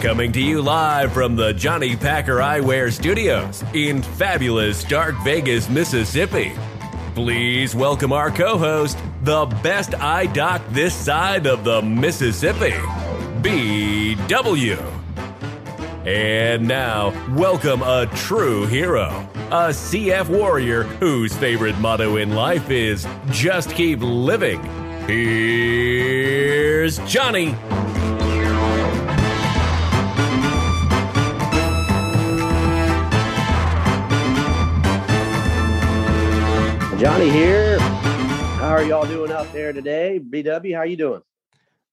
Coming to you live from the Johnny Packer Eyewear Studios in fabulous Stark Vegas, Mississippi. Please welcome our co host, the best eye doc this side of the Mississippi, BW. And now, welcome a true hero, a CF warrior whose favorite motto in life is just keep living. Here's Johnny. Johnny here. How are y'all doing out there today? BW, how you doing?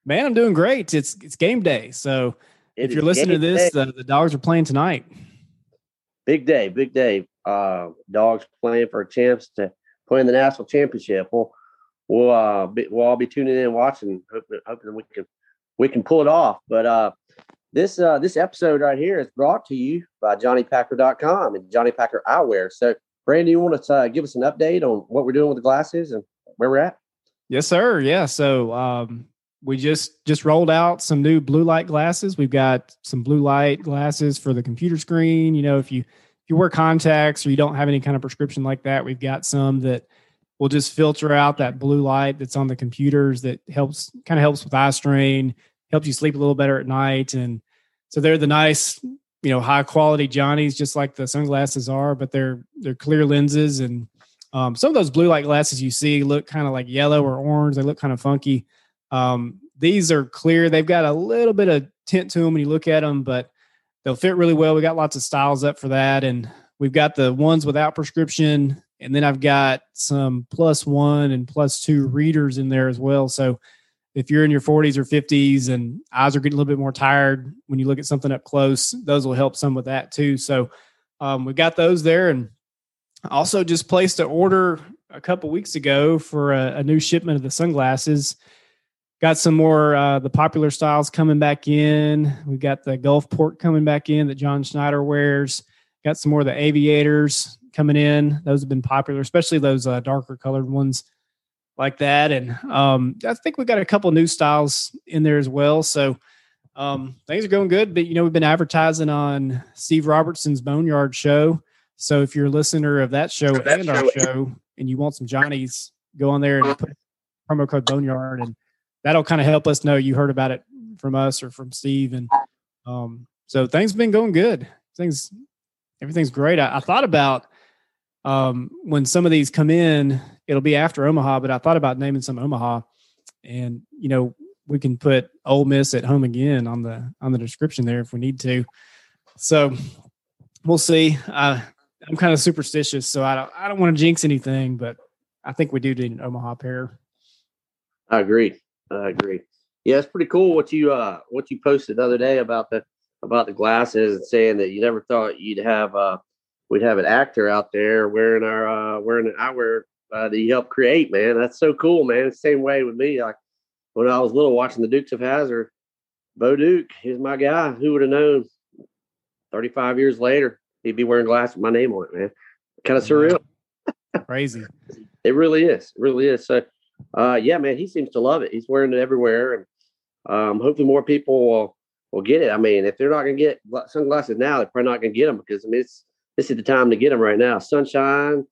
Man, I'm doing great. It's it's game day. So It if you're listening to this, uh, the dogs are playing tonight. big day, big day. Uh, dogs playing for a chance to play in the national championship. We'll we'll uh, be, we'll all be tuning in, and watching, hoping, hoping we can we can pull it off. But uh, this uh, this episode right here is brought to you by JohnnyPacker.com and Johnny Packer Eyewear. So, Brandon, you want to uh, give us an update on what we're doing with the glasses and where we're at? Yes, sir. Yeah. So um, we just just rolled out some new blue light glasses. We've got some blue light glasses for the computer screen. You know, if you if you wear contacts or you don't have any kind of prescription like that, we've got some that will just filter out that blue light that's on the computers that helps kind of helps with eye strain, helps you sleep a little better at night. And so they're the nice, you know, high quality Johnnies, just like the sunglasses are, but they're they're clear lenses and um, some of those blue light glasses you see look kind of like yellow or orange. They look kind of funky. Um, these are clear. They've got a little bit of tint to them when you look at them, but they'll fit really well. We got lots of styles up for that, and we've got the ones without prescription, and then I've got some plus one and plus two readers in there as well. So if you're in your 40s or 50s and eyes are getting a little bit more tired when you look at something up close, those will help some with that too. So um, we got those there, and also just placed an order a couple weeks ago for a, a new shipment of the sunglasses. Got some more uh, the popular styles coming back in. We've got the Gulfport coming back in that John Schneider wears. Got some more of the aviators coming in. Those have been popular, especially those uh, darker colored ones like that. And um, I think we've got a couple new styles in there as well. So um, things are going good. But you know, we've been advertising on Steve Robertson's Boneyard show. So if you're a listener of that show That and our show. show, and you want some Johnnies, go on there and put promo code Boneyard, and that'll kind of help us know you heard about it from us or from Steve. And um, so things have been going good. Things, everything's great. I, I thought about um, when some of these come in, it'll be after Omaha, but I thought about naming some Omaha, and you know we can put Ole Miss at home again on the on the description there if we need to. So we'll see. Uh, I'm kind of superstitious, so I don't I don't want to jinx anything, but I think we do need an Omaha pair. I agree. I agree. Yeah, it's pretty cool what you uh what you posted the other day about the about the glasses and saying that you never thought you'd have uh we'd have an actor out there wearing our uh wearing an eyewear uh, that you helped create, man. That's so cool, man. It's the same way with me. Like when I was little watching the Dukes of Hazzard, Bo Duke, is my guy. Who would have known? 35 years later, he'd be wearing glasses with my name on it, man. Kind of surreal. Crazy. It really is. It really is. So, uh, yeah, man, he seems to love it. He's wearing it everywhere, and um, hopefully more people will will get it. I mean, if they're not going to get sunglasses now, they're probably not going to get them because I mean, it's this is the time to get them right now. Sunshine,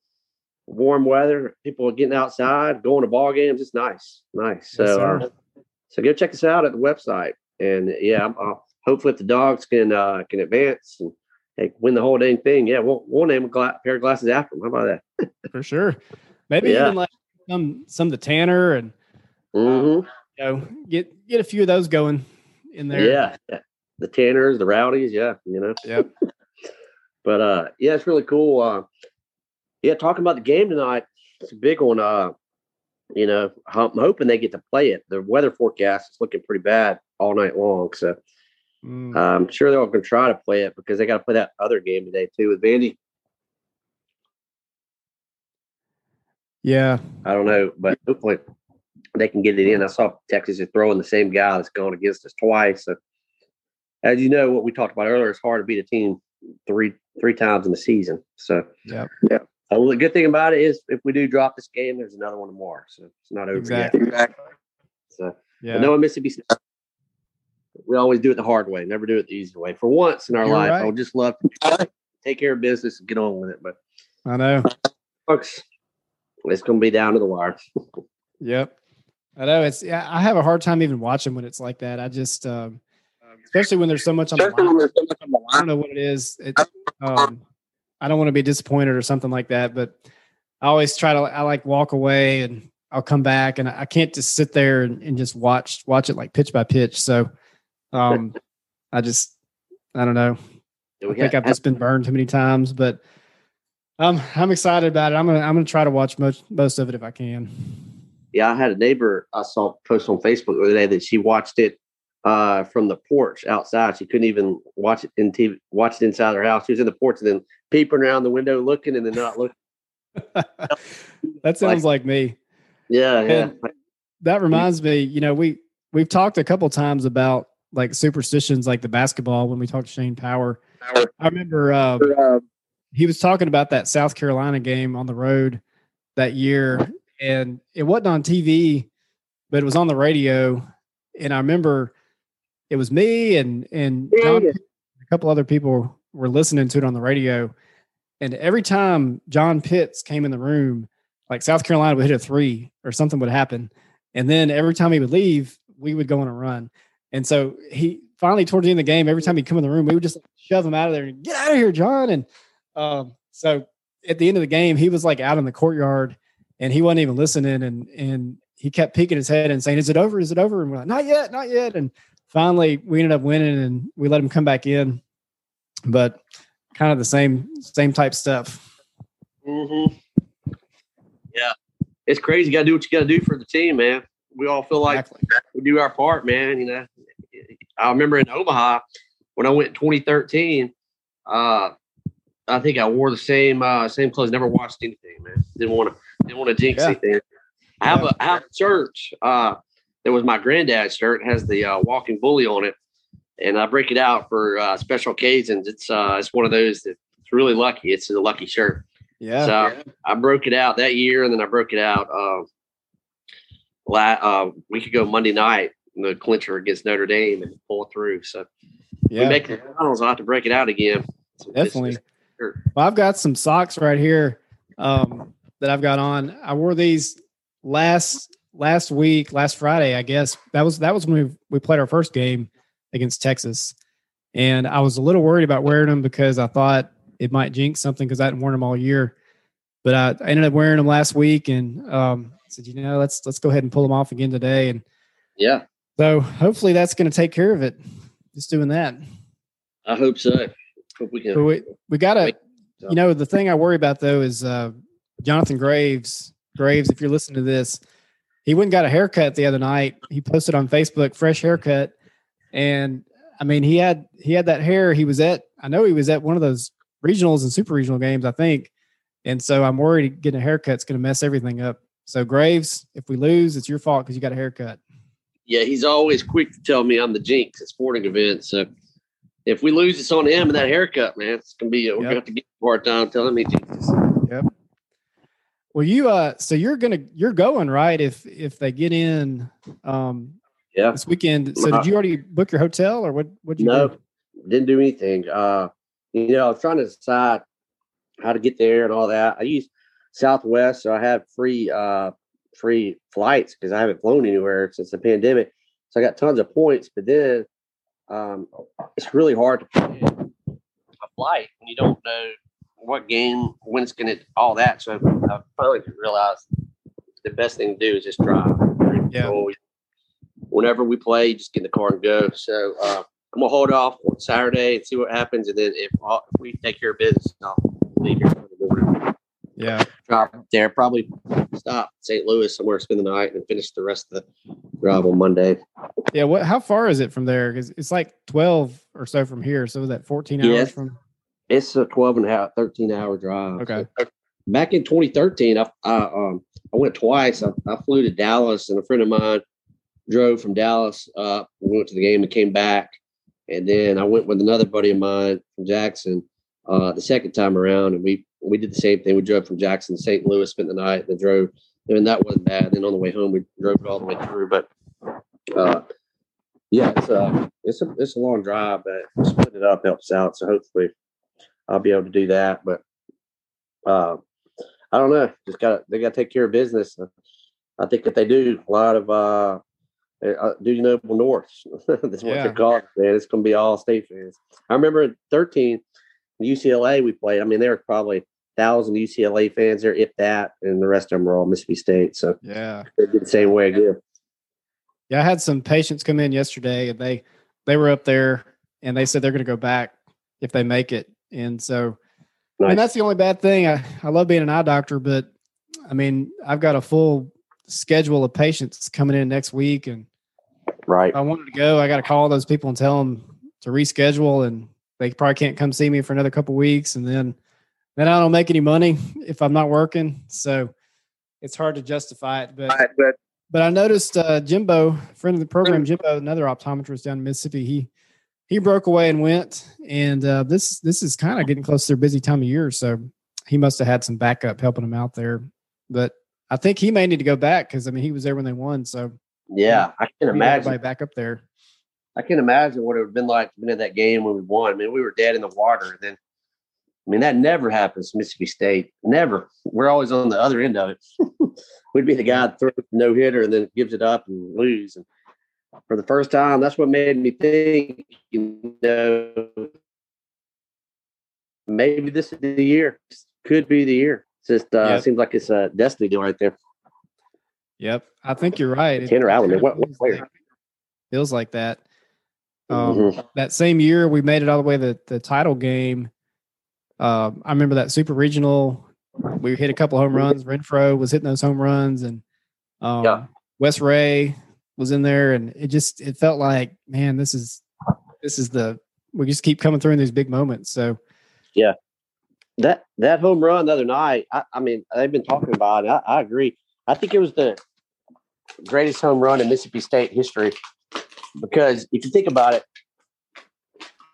warm weather, people are getting outside, going to ball games. It's nice, nice. So, Yes, uh, so go check us out at the website, and yeah, I'm- uh, hopefully if the dogs can uh, can advance and hey, win the whole dang thing, yeah, we'll we'll name a gla- pair of glasses after them. How about that? for sure. Maybe Yeah. even like some some the Tanner and Mm-hmm. you know get get a few of those going in there. Yeah, yeah. The Tanners, the Rowdies, yeah, you know. Yep. But uh yeah, it's really cool. Uh yeah, talking about the game tonight, it's a big one. Uh, you know, I'm hoping they get to play it. The weather forecast is looking pretty bad all night long. So Mm. I'm sure they're all gonna try to play it because they gotta play that other game today too with Vandy. yeah. I don't know, but hopefully they can get it in. I saw Texas is throwing the same guy that's gone against us twice. So, as you know, what we talked about earlier, it's hard to beat a team three three times in the season. So, Yep. yeah. Uh, well, the good thing about it is, if we do drop this game, there's another one tomorrow, so it's not over Exactly. yet. So, Yeah. no Mississippi State. we always do it the hard way, never do it the easy way. For once in our You're life, right. I would just love to take care of business and get on with it. But I know. folks, it's going to be down to the wire. Yep. I know it's yeah, I have a hard time even watching when it's like that. I just um especially when there's so much on the line. I don't know what it is. It, um, I don't want to be disappointed or something like that, but I always try to I like walk away and I'll come back and I can't just sit there and, and just watch watch it like pitch by pitch. So um I just I don't know. I think I've just been burned too many times, but um I'm excited about it. I'm gonna I'm gonna try to watch most most of it if I can. Yeah, I had a neighbor I saw post on Facebook the other day that she watched it uh, from the porch outside. She couldn't even watch it in TV, watch it inside her house. She was in the porch and then peeping around the window, looking and then not looking. that sounds like, me. Yeah, yeah. And that reminds me, you know, we we've talked a couple times about like superstitions like the basketball when we talked to Shane Power. I remember uh, he was talking about that South Carolina game on the road that year, and it wasn't on TV, but it was on the radio. And I remember it was me and and John, a couple other people were listening to it on the radio. And every time John Pitts came in the room, like South Carolina would hit a three or something would happen. And then every time he would leave, we would go on a run. And so he finally, towards the end of the game, every time he'd come in the room, we would just shove him out of there and get out of here, John. And um, so at the end of the game, he was like out in the courtyard and he wasn't even listening. And and he kept peeking his head and saying, "Is it over? Is it over?" And we're like, "Not yet, not yet." And finally, we ended up winning, and we let him come back in. But kind of the same same type stuff. Mm-hmm. Yeah, it's crazy. You got to do what you got to do for the team, man. We all feel like Exactly. we do our part, man. You know, I remember in Omaha when I went in 2013. Uh, I think I wore the same uh, same clothes. Never watched anything, man. Didn't want to didn't want to jinx Yeah. anything. I have Yeah. a I have a church. Uh, that was my granddad's shirt. It has the uh, walking bully on it, and I break it out for uh, special occasions. It's uh, it's one of those that's really lucky. It's a lucky shirt. Yeah. So I broke it out that year, and then I broke it out uh, la- uh, week ago Monday night, in the clincher against Notre Dame, and pull through. So yeah. we make the finals. I'll have to break it out again. So Definitely. it's-. Well, I've got some socks right here um, that I've got on. I wore these last last week, last Friday, I guess. That was that was when we we played our first game against Texas, and I was a little worried about wearing them because I thought it might jinx something because I hadn't worn them all year. But I, I ended up wearing them last week, and um, said, you know, let's let's go ahead and pull them off again today. And Yeah, so hopefully that's going to take care of it. Just doing that. I hope so. Hope we can. we we got to you know the thing i worry about though is uh jonathan graves graves if you're listening to this he went and got a haircut the other night he posted on facebook fresh haircut and i mean he had he had that hair he was at i know he was at one of those regionals and super regional games i think and so i'm worried getting a haircut's going to mess everything up so graves if we lose it's your fault because you got a haircut Yeah, he's always quick to tell me I'm the jinx at sporting events. So if we lose, it's on him and that haircut, man. It's gonna be. We're Yep. gonna have to get hard time telling me jinxes. Well you uh so you're gonna you're going right if if they get in um Yeah. this weekend. So did you already book your hotel or what? What you No, do? didn't do anything. Uh, you know, I was trying to decide how to get there and all that. I use Southwest, so I have free uh free flights because I haven't flown anywhere since the pandemic. So I got tons of points, but then um, it's really hard to plan a flight when you don't know what game, when it's going to, all that. So I finally realized the best thing to do is just drive. Yeah. Whenever we play, just get in the car and go. So uh, I'm gonna hold off on Saturday and see what happens, and then if, if we take care of business, I'll leave here the morning. Yeah. Drive there, probably stop St. Louis somewhere, spend the night, and finish the rest of the drive on Monday. Yeah. What? How far is it from there? Because it's like twelve or so from here. So is that fourteen hours Yes. from? It's a 12 and a half, 13 hour drive. Okay. So, back in 2013, I, I um I went twice. I, I flew to Dallas, and a friend of mine drove from Dallas up. We went to the game and came back, and then I went with another buddy of mine from Jackson uh, the second time around, and we we did the same thing. We drove from Jackson to St. Louis, spent the night, and then drove. And that wasn't bad. Then on the way home, we drove all the way through. But uh, Yeah, it's a it's a it's a long drive, but splitting it up helps out. So hopefully, I'll be able to do that. But uh, I don't know. Just got they got to take care of business. I think that they do a lot of uh, uh Dudy Noble North. That's what Yeah. they're called, man. It's going to be all state fans. I remember in 13, UCLA we played. I mean, there were probably thousand UCLA fans there, if that, and the rest of them were all Mississippi State. So Yeah. they did the same way again. Yeah, I had some patients come in yesterday and they they were up there and they said they're going to go back if they make it. And so Nice. and that's the only bad thing. I, I love being an eye doctor, but I mean, I've got a full schedule of patients coming in next week and right. if I wanted to go, I got to call those people and tell them to reschedule and they probably can't come see me for another couple weeks and then then I don't make any money if I'm not working. So it's hard to justify it, but Right, but but I noticed uh, Jimbo, friend of the program, Jimbo, another optometrist down in Mississippi, he he broke away and went. And uh, this this is kind of getting close to their busy time of year, so he must have had some backup helping him out there. But I think he may need to go back because I mean he was there when they won, so yeah, I can imagine. back up there. I can imagine what it would have been like to be in that game when we won. I mean, we were dead in the water. And then, I mean, that never happens Mississippi State. Never. We're always on the other end of it. We'd be the guy that throws no hitter and then gives it up and lose. And for the first time, that's what made me think, you know, maybe this is the year. Could be the year. It's just uh, Yep. seems like it's a destiny deal right there. Yep, I think you're right. Tanner Allen, what- what feels player? like- Feels like that. Um, Mhm. That same year, we made it all the way to the, the title game. Um, I remember that super regional. We hit a couple home runs. Renfroe was hitting those home runs, and um, Yeah. Wes Rea was in there, and it just it felt like, man, this is this is the we just keep coming through in these big moments. So yeah, that that home run the other night, I, I mean, they've been talking about it. I, I agree. I think it was the greatest home run in Mississippi State history because if you think about it,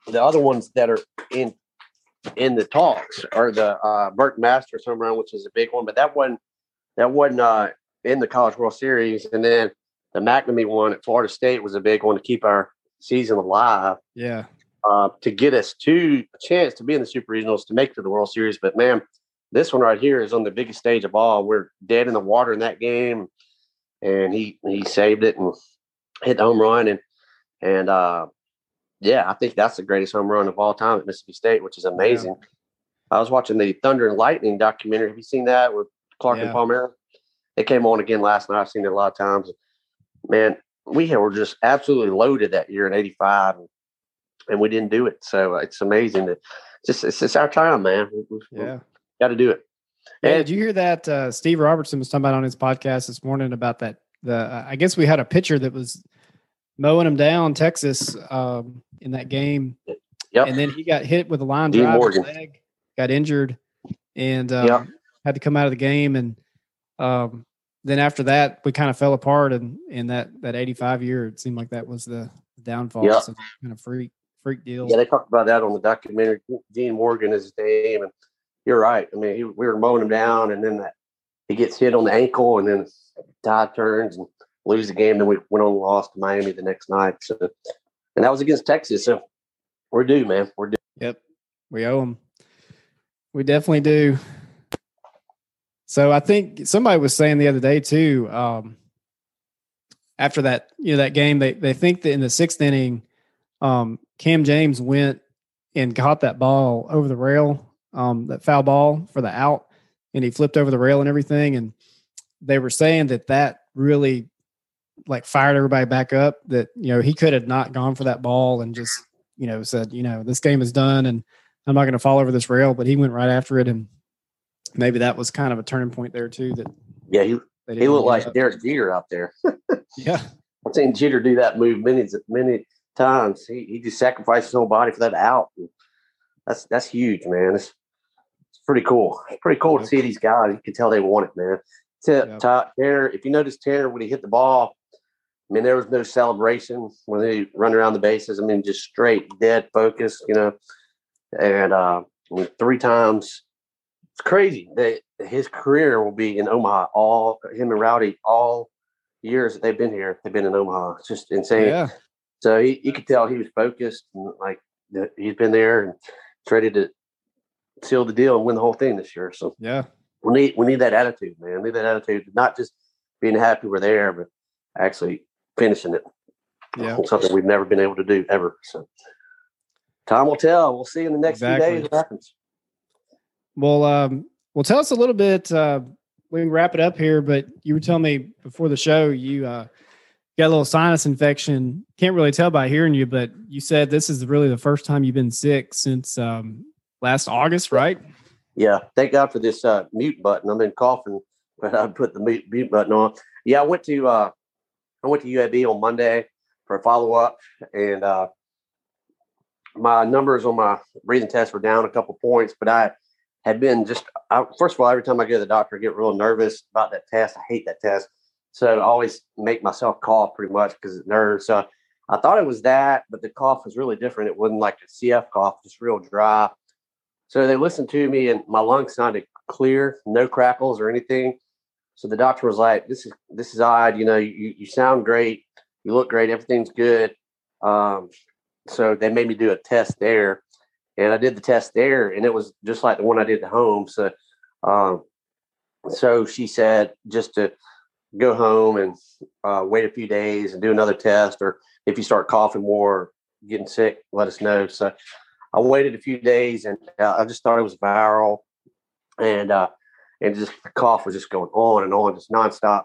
the other ones that are in in the talks are the uh, Burke Masters home run, which is a big one, but that one that wasn't uh, in the College World Series, and then the MacNamee one at Florida State was a big one to keep our season alive yeah, uh, to get us to a chance to be in the Super Regionals to make it to the World Series. But man, this one right here is on the biggest stage of all. We're dead in the water in that game, and he he saved it and hit the home run and and uh, yeah, I think that's the greatest home run of all time at Mississippi State, which is amazing. I was watching the Thunder and Lightning documentary. Have you seen that with Clark and Yeah. Palmeiro? It came on again last night. I've seen it a lot of times. Man, we were just absolutely loaded that year in '85, and, and we didn't do it. So it's amazing that just it's, it's our time, man. We, yeah. got to do it. Yeah, And did you hear that uh, Steve Robertson was talking about on his podcast this morning about that? The uh, I guess we had a pitcher that was mowing him down, Texas, um, in that game, Yep. and then he got hit with a line Dean drive, leg, got injured, and um, Yep. had to come out of the game. And um, then after that, we kind of fell apart. And in that that eighty five year, it seemed like that was the downfall. Yep. So kind of freak freak deal. Yeah, they talked about that on the documentary. Dean Morgan is his name, and you're right. I mean, he, we were mowing him down, and then that he gets hit on the ankle, and then tide turns and lose the game. Then we went on and lost to Miami the next night. So, and that was against Texas. So we're due, man. We're due. Yep. We owe them. We definitely do. So I think somebody was saying the other day too, um, after that, you know, that game, they, they think that in the sixth inning, um, Cam James went and caught that ball over the rail, um, that foul ball for the out, and he flipped over the rail and everything. And they were saying that that really like fired everybody back up that, you know, he could have not gone for that ball and just, you know, said, you know, this game is done and I'm not going to fall over this rail, but he went right after it. And maybe that was kind of a turning point there too. That Yeah, he he looked like up. Derek Jeter out there. yeah, I've seen Jeter do that move many many times. He he just sacrificed his whole body for that out. That's that's huge, man. It's, it's pretty cool. It's pretty cool to see these guys. You can tell they want it, man. To, Yep. to, Tanner, if you notice Tanner when he hit the ball, I mean there was no celebration when he run around the bases. I mean just straight dead focus, you know. And uh, I mean, three times. It's crazy that his career will be in Omaha. All him and Rowdy all years that they've been here, they've been in Omaha. It's just insane. yeah, So he, you could tell he was focused and like he's been there and it's ready to seal the deal and win the whole thing this year. So yeah, we need we need that attitude, man. We need that attitude, not just being happy we're there, but actually finishing it. Yeah, something we've never been able to do ever. So time will tell. We'll see in the next exactly. few days what happens. Well, um, well, tell us a little bit. Uh, we can wrap it up here, but you were telling me before the show you uh, got a little sinus infection. Can't really tell by hearing you, but you said this is really the first time you've been sick since um, last August, right? Yeah. Thank God for this uh, mute button. I've been coughing, but I put the mute, mute button on. Yeah, I went to uh, I went to UAB on Monday for a follow up, and uh, my numbers on my breathing test were down a couple points, but I had been just I, first of all, every time I go to the doctor, I get real nervous about that test. I hate that test, so I always make myself cough pretty much because it's nerves. So I thought it was that, but the cough was really different. It wasn't like a CF cough, just real dry. So they listened to me, and my lungs sounded clear, no crackles or anything. So the doctor was like, "This is this is odd. You know, you you sound great, you look great, everything's good." Um, so they made me do a test there, and I did the test there, and it was just like the one I did at home. So, um, so she said just to go home and uh, wait a few days and do another test, or if you start coughing more, getting sick, let us know. So I waited a few days, and uh, I just thought it was viral, and uh, and just the cough was just going on and on, just nonstop.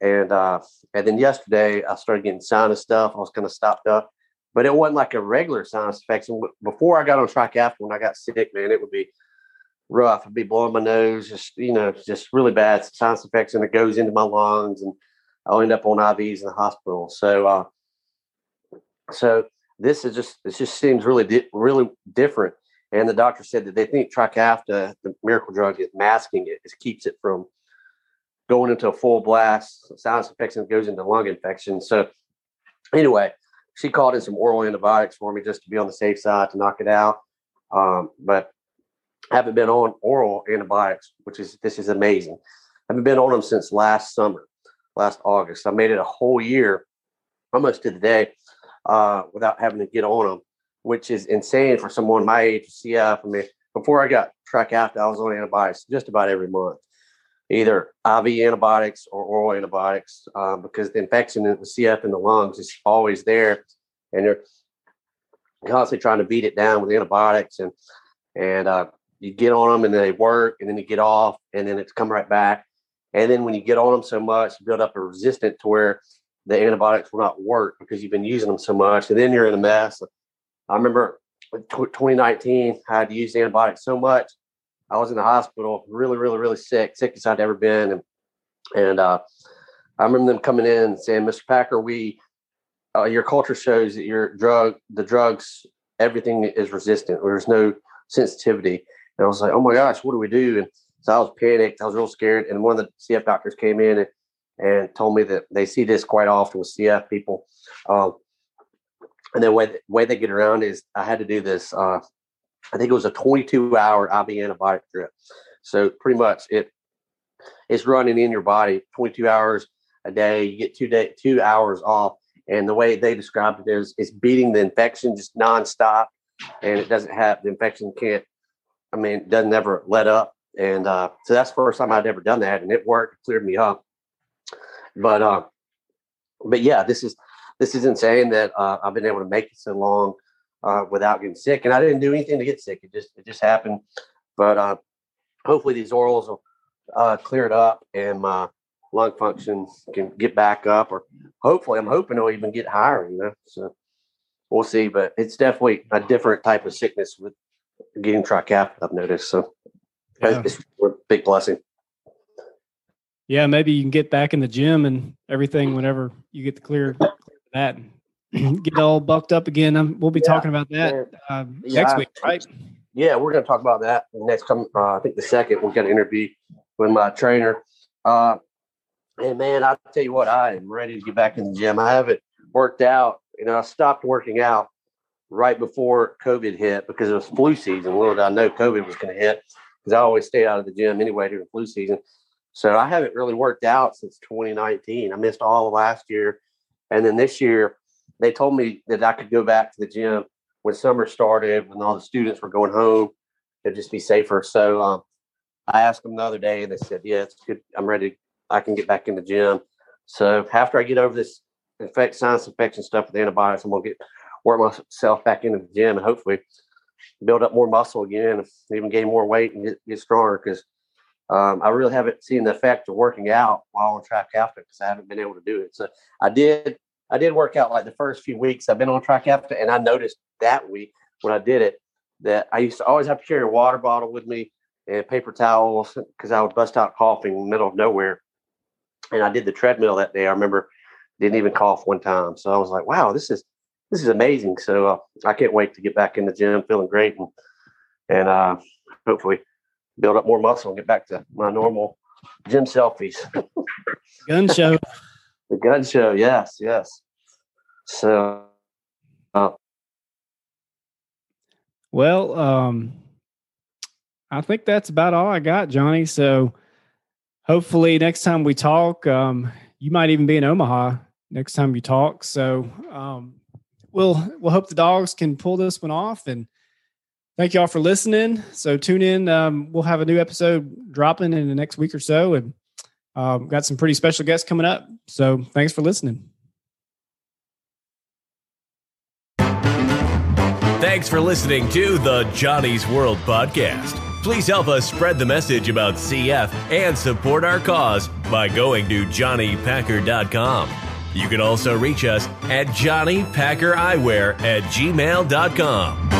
And uh, and then yesterday I started getting sinus stuff. I was kind of stopped up, but it wasn't like a regular sinus infection. Before I got on Trikafta, when I got sick, man, it would be rough. I'd be blowing my nose, just you know, just really bad sinus infection that goes into my lungs, and I'll end up on IVs in the hospital. So, uh, so this is just it just seems really di- really different. And the doctor said that they think Trikafta, the miracle drug, is masking it. It keeps it from going into a full blast sinus infection goes into lung infection. So anyway, she called in some oral antibiotics for me just to be on the safe side to knock it out. Um, but I haven't been on oral antibiotics, which is this is amazing. I haven't been on them since last summer, last August. I made it a whole year, almost to the day, uh, without having to get on them, which is insane for someone my age, CF. I mean, before I got Trikafta, I was on antibiotics just about every month either IV antibiotics or oral antibiotics uh, because the infection in the CF in the lungs is always there, and they're constantly trying to beat it down with antibiotics, and and uh, you get on them and they work, and then you get off, and then it's come right back, and then when you get on them so much, you build up a resistance to where the antibiotics will not work because you've been using them so much, and then you're in a mess. I remember 2019, I had to use antibiotics so much I was in the hospital, really, really, really sick, sickest I'd ever been, and and uh, I remember them coming in and saying, "Mr. Packer, we uh, your culture shows that your drug, the drugs, everything is resistant. There's no sensitivity." And I was like, "Oh my gosh, what do we do?" And so I was panicked. I was real scared. And one of the CF doctors came in and, and told me that they see this quite often with CF people. Um, and the way way they get around is I had to do this uh, I think it was a 22 hour IV antibiotic drip. So pretty much it it's running in your body 22 hours a day. You get two day two hours off. And the way they described it is it's beating the infection just nonstop. And it doesn't have the infection can't, I mean, it doesn't ever let up. And uh, so that's the first time I'd ever done that. And it worked, cleared me up. But uh, but yeah, this is this is insane that uh, I've been able to make it so long uh, without getting sick. And I didn't do anything to get sick. It just it just happened. But uh, hopefully these orals will uh, clear it up and my lung function can get back up. Or hopefully, I'm hoping it'll even get higher. You know, so we'll see. But it's definitely a different type of sickness with getting Trikafta. I've noticed. So yeah. it's a big blessing. Yeah, maybe you can get back in the gym and everything whenever you get the clear, clear that get all bucked up again. Um, we'll be yeah, talking about that uh, yeah, next week, right? Yeah, we're going to talk about that next come. Uh, I think the second we're going to interview with my trainer. Uh, and man, I tell you what, I am ready to get back in the gym. I haven't worked out. You know, I stopped working out right before COVID hit because it was flu season. Little did I know COVID was going to hit because I always stayed out of the gym anyway during flu season. So I haven't really worked out since 2019. I missed all of last year, and then this year they told me that I could go back to the gym when summer started, when all the students were going home, it'd just be safer. So um, I asked them the other day, and they said, "Yeah, it's good. I'm ready. I can get back in the gym." So after I get over this infect sinus infection stuff with antibiotics, I'm gonna get work myself back into the gym and hopefully build up more muscle again, even gain more weight and get, get stronger. Because um, I really haven't seen the effect of working out while on Trikafta because I haven't been able to do it. So I did I did work out like the first few weeks I've been on Trikafta, and I noticed that week when I did it that I used to always have to carry a water bottle with me and paper towels because I would bust out coughing in the middle of nowhere. And I did the treadmill that day. I remember didn't even cough one time. So I was like, wow, this is this is amazing. So uh, I can't wait to get back in the gym, feeling great, and and uh, hopefully build up more muscle and get back to my normal gym selfies. gun show. The gun show, yes, yes. So, uh, well, um, I think that's about all I got, Johnny. So hopefully next time we talk, um, you might even be in Omaha next time you talk. So um, we'll we'll hope the dogs can pull this one off. And thank you all for listening. So tune in. Um, we'll have a new episode dropping in the next week or so, and um, got some pretty special guests coming up. So thanks for listening. Thanks for listening to the Johnny's World podcast. Please help us spread the message about CF and support our cause by going to johnnypacker.com. You can also reach us at johnnypackereyewear at gmail.com.